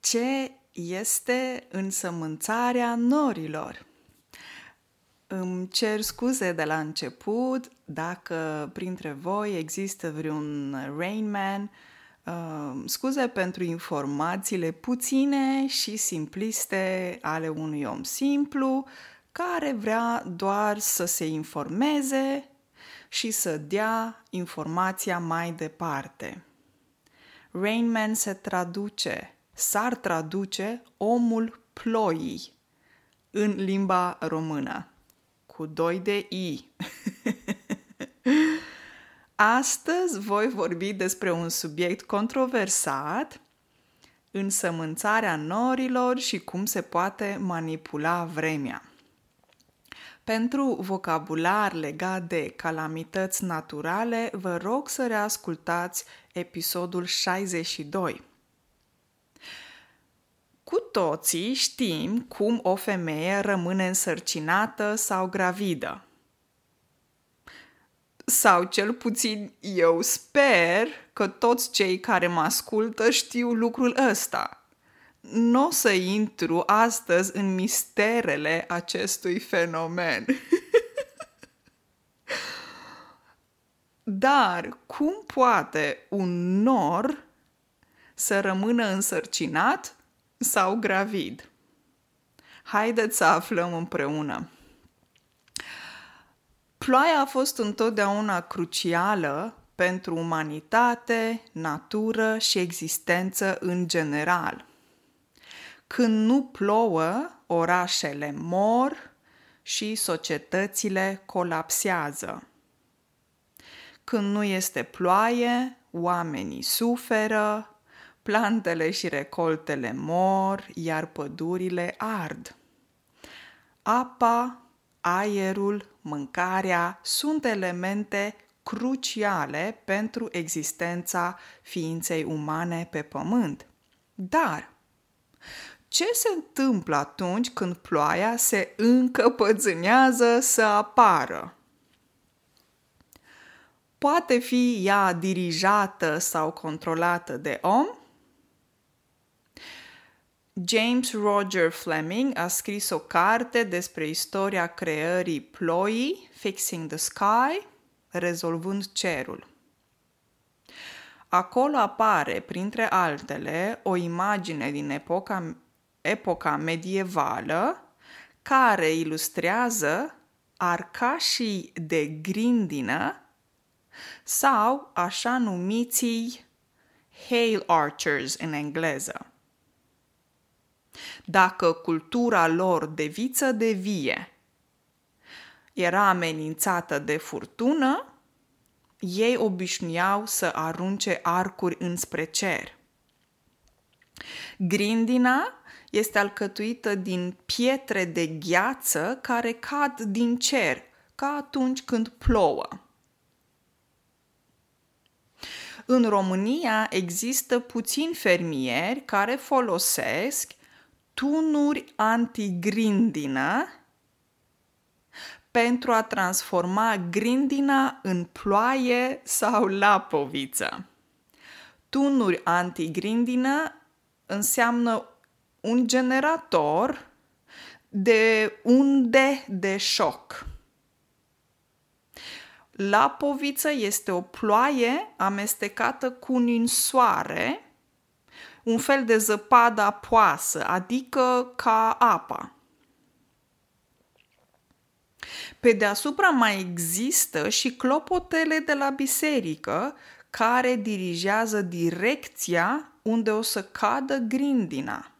Ce este însămânțarea norilor? Îmi cer scuze de la început dacă printre voi există vreun Rain Man. Uh, scuze pentru informațiile puține și simpliste ale unui om simplu care vrea doar să se informeze și să dea informația mai departe. Rain Man se traduce, s-ar traduce omul ploii în limba română cu doi de I. Astăzi voi vorbi despre un subiect controversat, însămânțarea norilor și cum se poate manipula vremea. Pentru vocabular legat de calamități naturale, vă rog să reascultați episodul 62. Cu toții știm cum o femeie rămâne însărcinată sau gravidă. Sau cel puțin eu sper că toți cei care mă ascultă știu lucrul ăsta. Nu o să intru astăzi în misterele acestui fenomen. Dar cum poate un nor să rămână însărcinat sau gravid? Haideți să aflăm împreună. Ploaia a fost întotdeauna crucială pentru umanitate, natură și existență în general. Când nu plouă, orașele mor și societățile colapsează. Când nu este ploaie, oamenii suferă, plantele și recoltele mor, iar pădurile ard. Apa, aerul, mâncarea sunt elemente cruciale pentru existența ființei umane pe pământ. Dar ce se întâmplă atunci când ploaia se încăpățânează să apară? Poate fi ea dirijată sau controlată de om? James Roger Fleming a scris o carte despre istoria creării ploii, Fixing the Sky, rezolvând cerul. Acolo apare, printre altele, o imagine din epoca, epoca medievală care ilustrează arcașii de grindină sau așa numiții hail archers în engleză dacă cultura lor de viță de vie era amenințată de furtună, ei obișnuiau să arunce arcuri înspre cer. Grindina este alcătuită din pietre de gheață care cad din cer, ca atunci când plouă. În România există puțini fermieri care folosesc tunuri antigrindină pentru a transforma grindina în ploaie sau lapoviță. Tunuri antigrindină înseamnă un generator de unde de șoc. Lapoviță este o ploaie amestecată cu ninsoare un fel de zăpadă apoasă, adică ca apa. Pe deasupra mai există și clopotele de la biserică care dirigează direcția unde o să cadă grindina.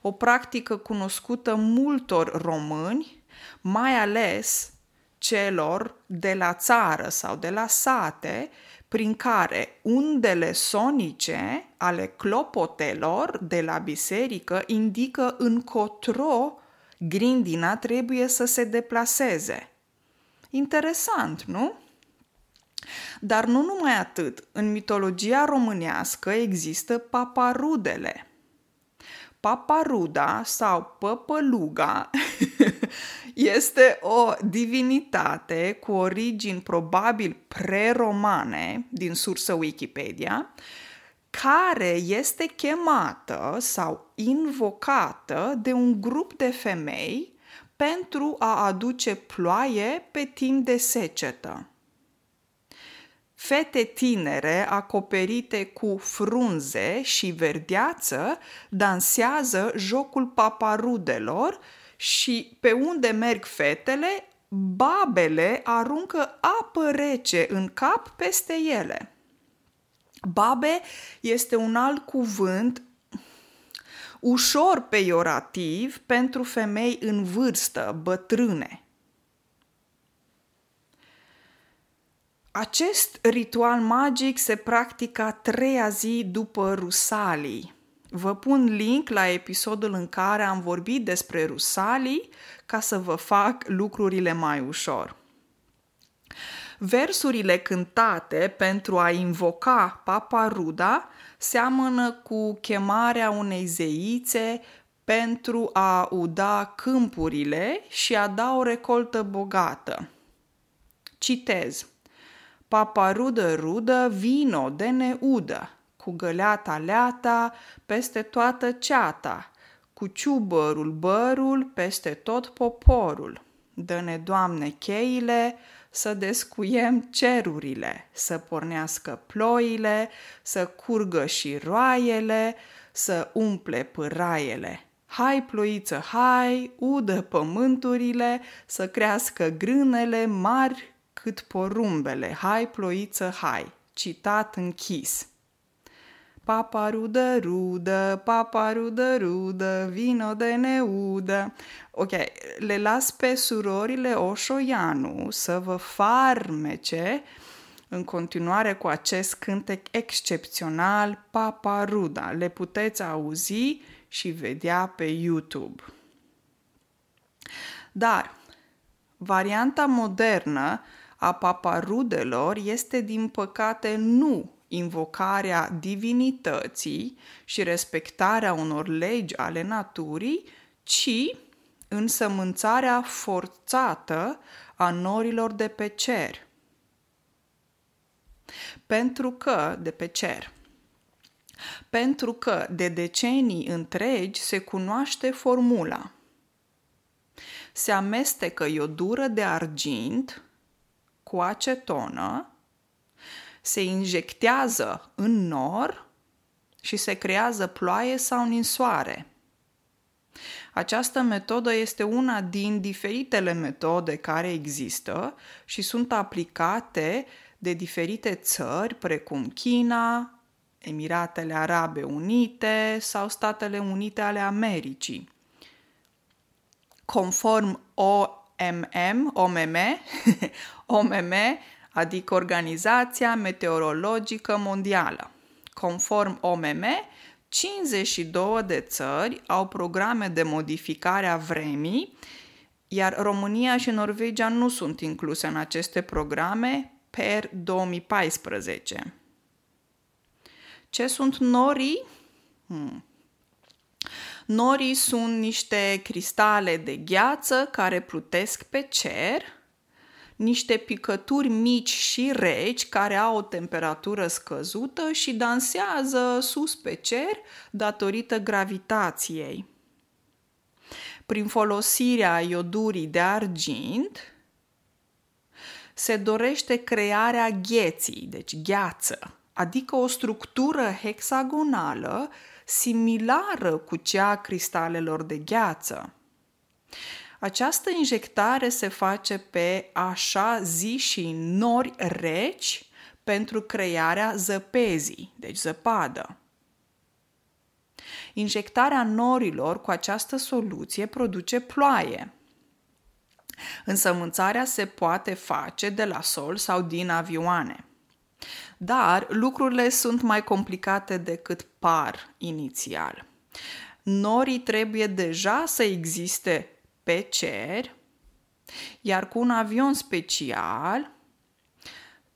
O practică cunoscută multor români, mai ales celor de la țară sau de la sate, prin care undele sonice ale clopotelor de la biserică indică încotro grindina trebuie să se deplaseze. Interesant, nu? Dar nu numai atât. În mitologia românească există paparudele. Paparuda sau păpăluga este o divinitate cu origini probabil preromane din sursă Wikipedia, care este chemată sau invocată de un grup de femei pentru a aduce ploaie pe timp de secetă. Fete tinere acoperite cu frunze și verdeață dansează jocul paparudelor și pe unde merg fetele, babele aruncă apă rece în cap peste ele. Babe este un alt cuvânt ușor peiorativ pentru femei în vârstă, bătrâne. Acest ritual magic se practică a treia zi după Rusalii. Vă pun link la episodul în care am vorbit despre Rusalii ca să vă fac lucrurile mai ușor. Versurile cântate pentru a invoca Papa Ruda seamănă cu chemarea unei zeițe pentru a uda câmpurile și a da o recoltă bogată. Citez. Papa rudă rudă, vino de neudă, cu găleata leata peste toată ceata, cu ciubărul bărul peste tot poporul. Dă-ne, Doamne, cheile, să descuiem cerurile, să pornească ploile, să curgă și roaiele, să umple pâraiele. Hai, ploiță, hai, udă pământurile, să crească grânele mari cât porumbele. Hai, ploiță, hai. Citat închis. Papa rudă, rudă, papa rudă, rudă, vino de neudă. Ok, le las pe surorile Oșoianu să vă farmece în continuare cu acest cântec excepțional, Papa Ruda. Le puteți auzi și vedea pe YouTube. Dar varianta modernă a paparudelor este din păcate nu invocarea divinității și respectarea unor legi ale naturii, ci însămânțarea forțată a norilor de pe cer. Pentru că, de pe cer, pentru că de decenii întregi se cunoaște formula. Se amestecă iodură de argint cu acetonă se injectează în nor și se creează ploaie sau ninsoare. Această metodă este una din diferitele metode care există și sunt aplicate de diferite țări, precum China, Emiratele Arabe Unite sau Statele Unite ale Americii. Conform OMM, OMM, OMM adică Organizația Meteorologică Mondială. Conform OMM, 52 de țări au programe de modificare a vremii, iar România și Norvegia nu sunt incluse în aceste programe per 2014. Ce sunt norii? Hmm. Norii sunt niște cristale de gheață care plutesc pe cer niște picături mici și reci care au o temperatură scăzută și dansează sus pe cer datorită gravitației. Prin folosirea iodurii de argint, se dorește crearea gheții, deci gheață, adică o structură hexagonală similară cu cea a cristalelor de gheață. Această injectare se face pe așa zi și nori reci pentru crearea zăpezii, deci zăpadă. Injectarea norilor cu această soluție produce ploaie. Însămânțarea se poate face de la sol sau din avioane. Dar lucrurile sunt mai complicate decât par inițial. Norii trebuie deja să existe pe cer, iar cu un avion special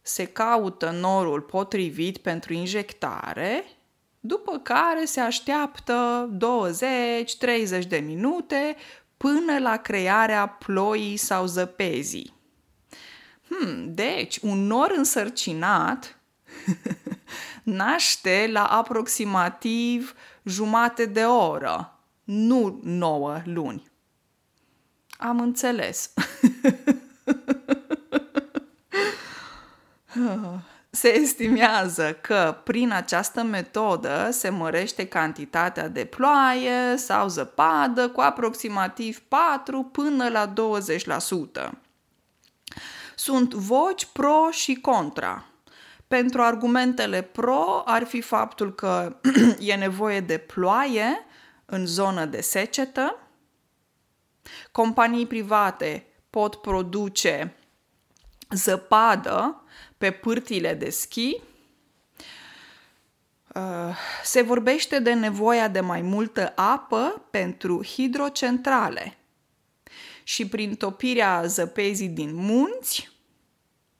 se caută norul potrivit pentru injectare, după care se așteaptă 20-30 de minute până la crearea ploii sau zăpezii. Hmm, deci, un nor însărcinat naște la aproximativ jumate de oră, nu 9 luni. Am înțeles. Se estimează că prin această metodă se mărește cantitatea de ploaie sau zăpadă cu aproximativ 4 până la 20%. Sunt voci pro și contra. Pentru argumentele pro ar fi faptul că e nevoie de ploaie în zonă de secetă. Companii private pot produce zăpadă pe pârtile de schi. Uh, se vorbește de nevoia de mai multă apă pentru hidrocentrale și prin topirea zăpezii din munți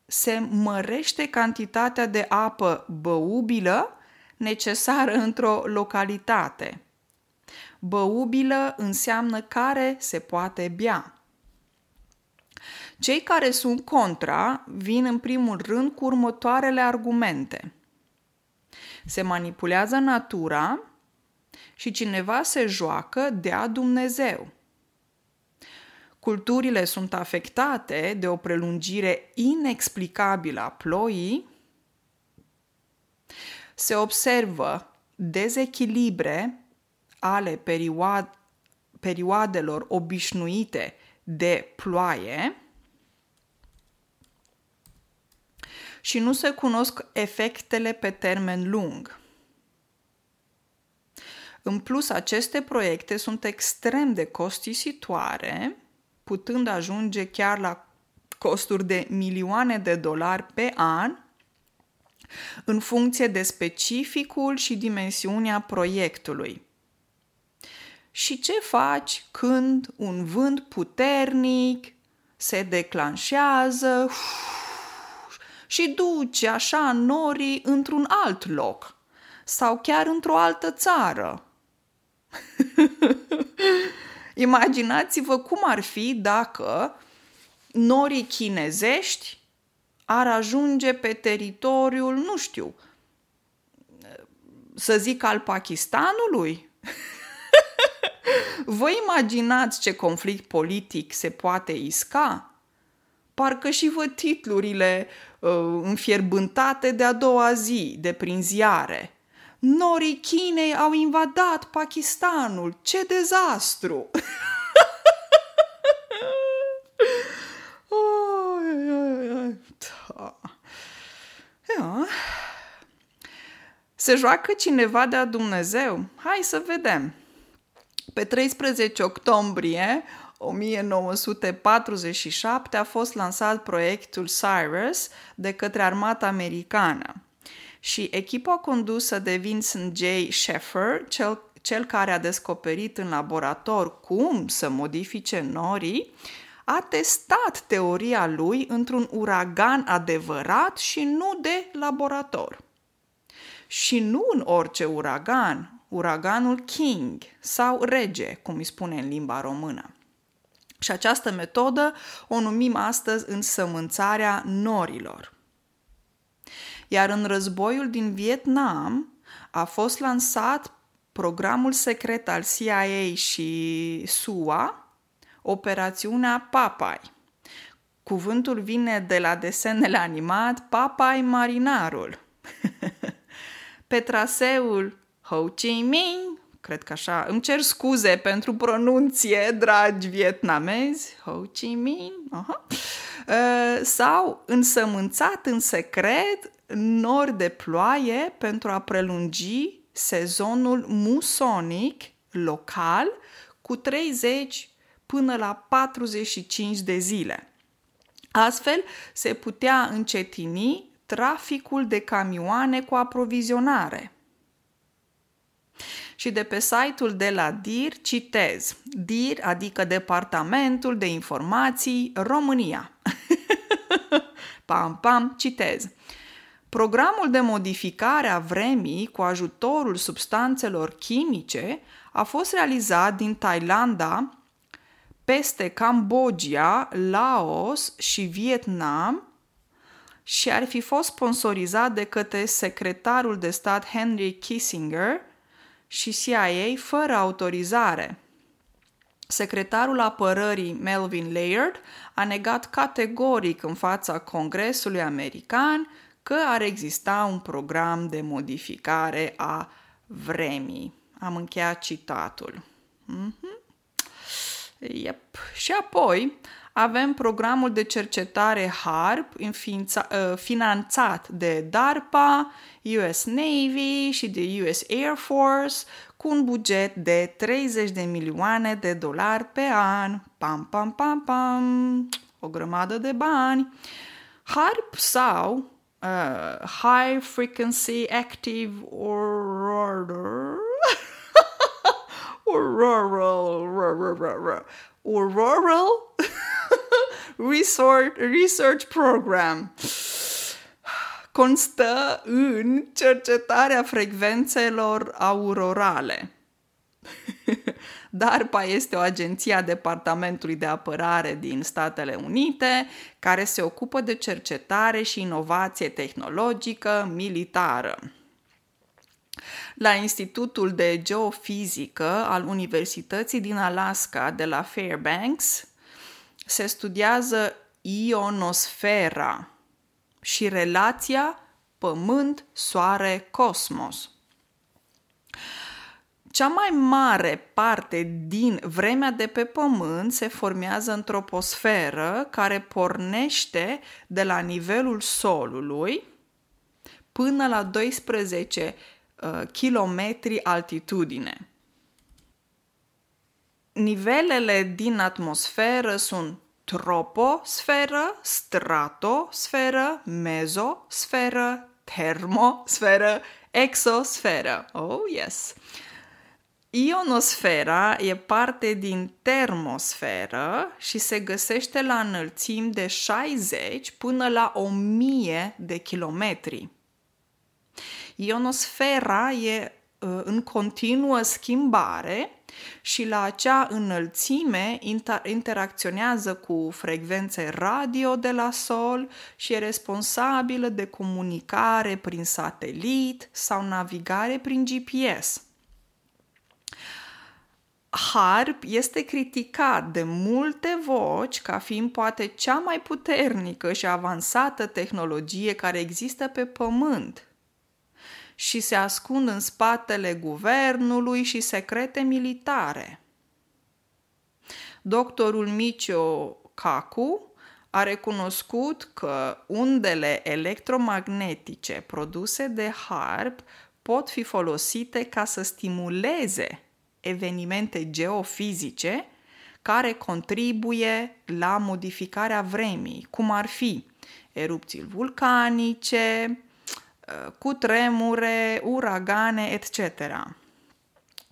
se mărește cantitatea de apă băubilă necesară într-o localitate. Băubilă înseamnă care se poate bea. Cei care sunt contra vin în primul rând cu următoarele argumente. Se manipulează natura și cineva se joacă de a Dumnezeu. Culturile sunt afectate de o prelungire inexplicabilă a ploii. Se observă dezechilibre ale perioad- perioadelor obișnuite de ploaie și nu se cunosc efectele pe termen lung. În plus, aceste proiecte sunt extrem de costisitoare, putând ajunge chiar la costuri de milioane de dolari pe an, în funcție de specificul și dimensiunea proiectului. Și ce faci când un vânt puternic se declanșează? Uf, și duce așa norii într-un alt loc sau chiar într-o altă țară. Imaginați-vă cum ar fi dacă norii chinezești ar ajunge pe teritoriul, nu știu, să zic al Pakistanului? Vă imaginați ce conflict politic se poate isca? Parcă și vă titlurile uh, înfierbântate de a doua zi, de prin ziare. Norii Chinei au invadat Pakistanul. Ce dezastru! Se joacă cineva de-a Dumnezeu? Hai să vedem. Pe 13 octombrie 1947 a fost lansat proiectul Cyrus de către armata americană și echipa condusă de Vincent J. Sheffer, cel, cel care a descoperit în laborator cum să modifice norii, a testat teoria lui într-un uragan adevărat și nu de laborator. Și nu în orice uragan, uraganul King sau rege, cum îi spune în limba română. Și această metodă o numim astăzi însămânțarea norilor. Iar în războiul din Vietnam a fost lansat programul secret al CIA și SUA, operațiunea Papai. Cuvântul vine de la desenele animat Papai Marinarul. Pe traseul Ho Chi Minh, cred că așa, îmi cer scuze pentru pronunție, dragi vietnamezi, Ho Chi Minh, aha. Uh, sau însămânțat în secret nori de ploaie pentru a prelungi sezonul musonic local cu 30 până la 45 de zile. Astfel se putea încetini traficul de camioane cu aprovizionare. Și de pe site-ul de la DIR citez. DIR adică Departamentul de Informații România. pam, pam, citez. Programul de modificare a vremii cu ajutorul substanțelor chimice a fost realizat din Thailanda peste Cambodgia, Laos și Vietnam și ar fi fost sponsorizat de către secretarul de stat Henry Kissinger și CIA fără autorizare. Secretarul apărării Melvin Laird a negat categoric în fața Congresului American că ar exista un program de modificare a vremii. Am încheiat citatul. Mm-hmm. Yep. Și apoi avem programul de cercetare HARP înființa, uh, finanțat de DARPA, US Navy și de US Air Force cu un buget de 30 de milioane de dolari pe an. Pam, pam, pam, pam. O grămadă de bani. HARP sau uh, High Frequency Active Order Rural Rural Research, Research Program constă în cercetarea frecvențelor aurorale. DARPA este o agenție a Departamentului de Apărare din Statele Unite care se ocupă de cercetare și inovație tehnologică militară. La Institutul de Geofizică al Universității din Alaska de la Fairbanks se studiază ionosfera și relația Pământ-Soare-Cosmos. Cea mai mare parte din vremea de pe Pământ se formează în troposferă care pornește de la nivelul solului până la 12 uh, kilometri altitudine. Nivelele din atmosferă sunt troposferă, stratosferă, mezosferă, termosferă, exosferă. Oh, yes! Ionosfera e parte din termosferă și se găsește la înălțimi de 60 până la 1000 de kilometri. Ionosfera e uh, în continuă schimbare și la acea înălțime inter- interacționează cu frecvențe radio de la Sol și e responsabilă de comunicare prin satelit sau navigare prin GPS. HARP este criticat de multe voci ca fiind poate cea mai puternică și avansată tehnologie care există pe Pământ și se ascund în spatele guvernului și secrete militare. Doctorul Micio Kaku a recunoscut că undele electromagnetice produse de HARP pot fi folosite ca să stimuleze evenimente geofizice care contribuie la modificarea vremii, cum ar fi erupții vulcanice, cu tremure, uragane, etc.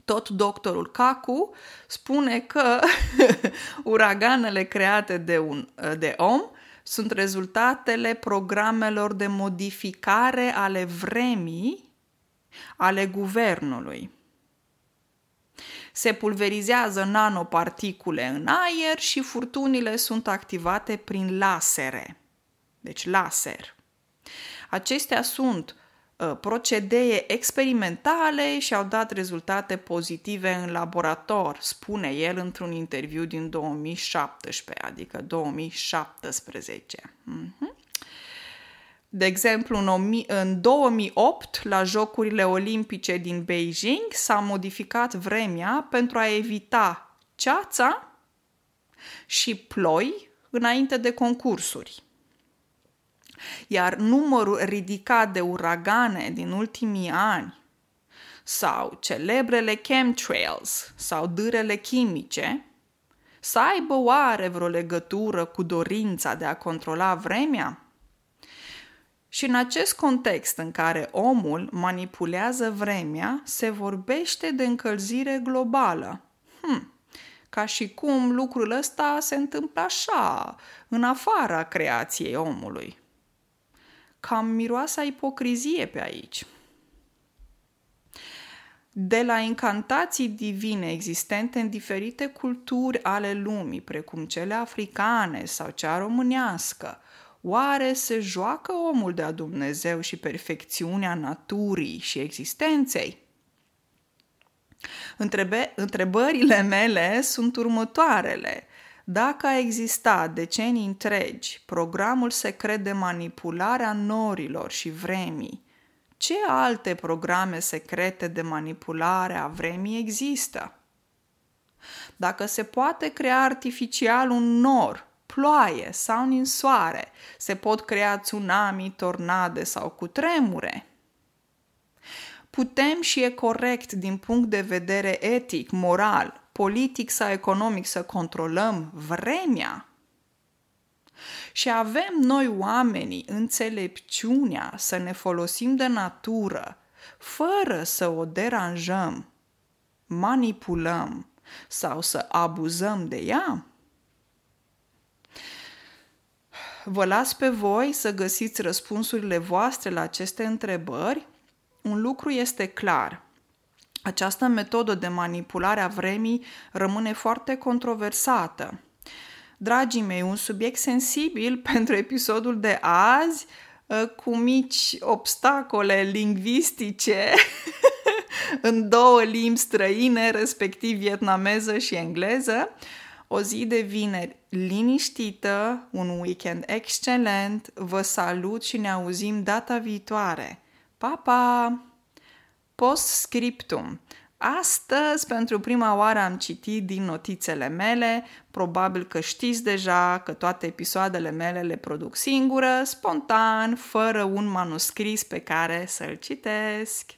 Tot doctorul Kaku spune că uraganele create de, un, de om sunt rezultatele programelor de modificare ale vremii ale guvernului. Se pulverizează nanoparticule în aer și furtunile sunt activate prin lasere. Deci laser. Acestea sunt uh, procedee experimentale și au dat rezultate pozitive în laborator, spune el într-un interviu din 2017, adică 2017. Mm-hmm. De exemplu, în 2008, la Jocurile Olimpice din Beijing, s-a modificat vremea pentru a evita ceața și ploi înainte de concursuri iar numărul ridicat de uragane din ultimii ani sau celebrele chemtrails sau dârele chimice să aibă oare vreo legătură cu dorința de a controla vremea? Și în acest context în care omul manipulează vremea, se vorbește de încălzire globală. Hm, ca și cum lucrul ăsta se întâmplă așa, în afara creației omului cam miroasa ipocrizie pe aici. De la incantații divine existente în diferite culturi ale lumii, precum cele africane sau cea românească, Oare se joacă omul de-a Dumnezeu și perfecțiunea naturii și existenței? Întrebe- întrebările mele sunt următoarele. Dacă a existat decenii întregi programul secret de manipulare a norilor și vremii, ce alte programe secrete de manipulare a vremii există? Dacă se poate crea artificial un nor, ploaie sau ninsoare, se pot crea tsunami, tornade sau cutremure. Putem și e corect din punct de vedere etic, moral, politic sau economic să controlăm vremea? Și avem noi oamenii înțelepciunea să ne folosim de natură fără să o deranjăm, manipulăm sau să abuzăm de ea? Vă las pe voi să găsiți răspunsurile voastre la aceste întrebări. Un lucru este clar. Această metodă de manipulare a vremii rămâne foarte controversată. Dragii mei, un subiect sensibil pentru episodul de azi, ă, cu mici obstacole lingvistice în două limbi străine, respectiv vietnameză și engleză. O zi de vineri liniștită, un weekend excelent, vă salut și ne auzim data viitoare. Pa, pa! Post-scriptum. Astăzi, pentru prima oară, am citit din notițele mele, probabil că știți deja că toate episoadele mele le produc singură, spontan, fără un manuscris pe care să-l citesc.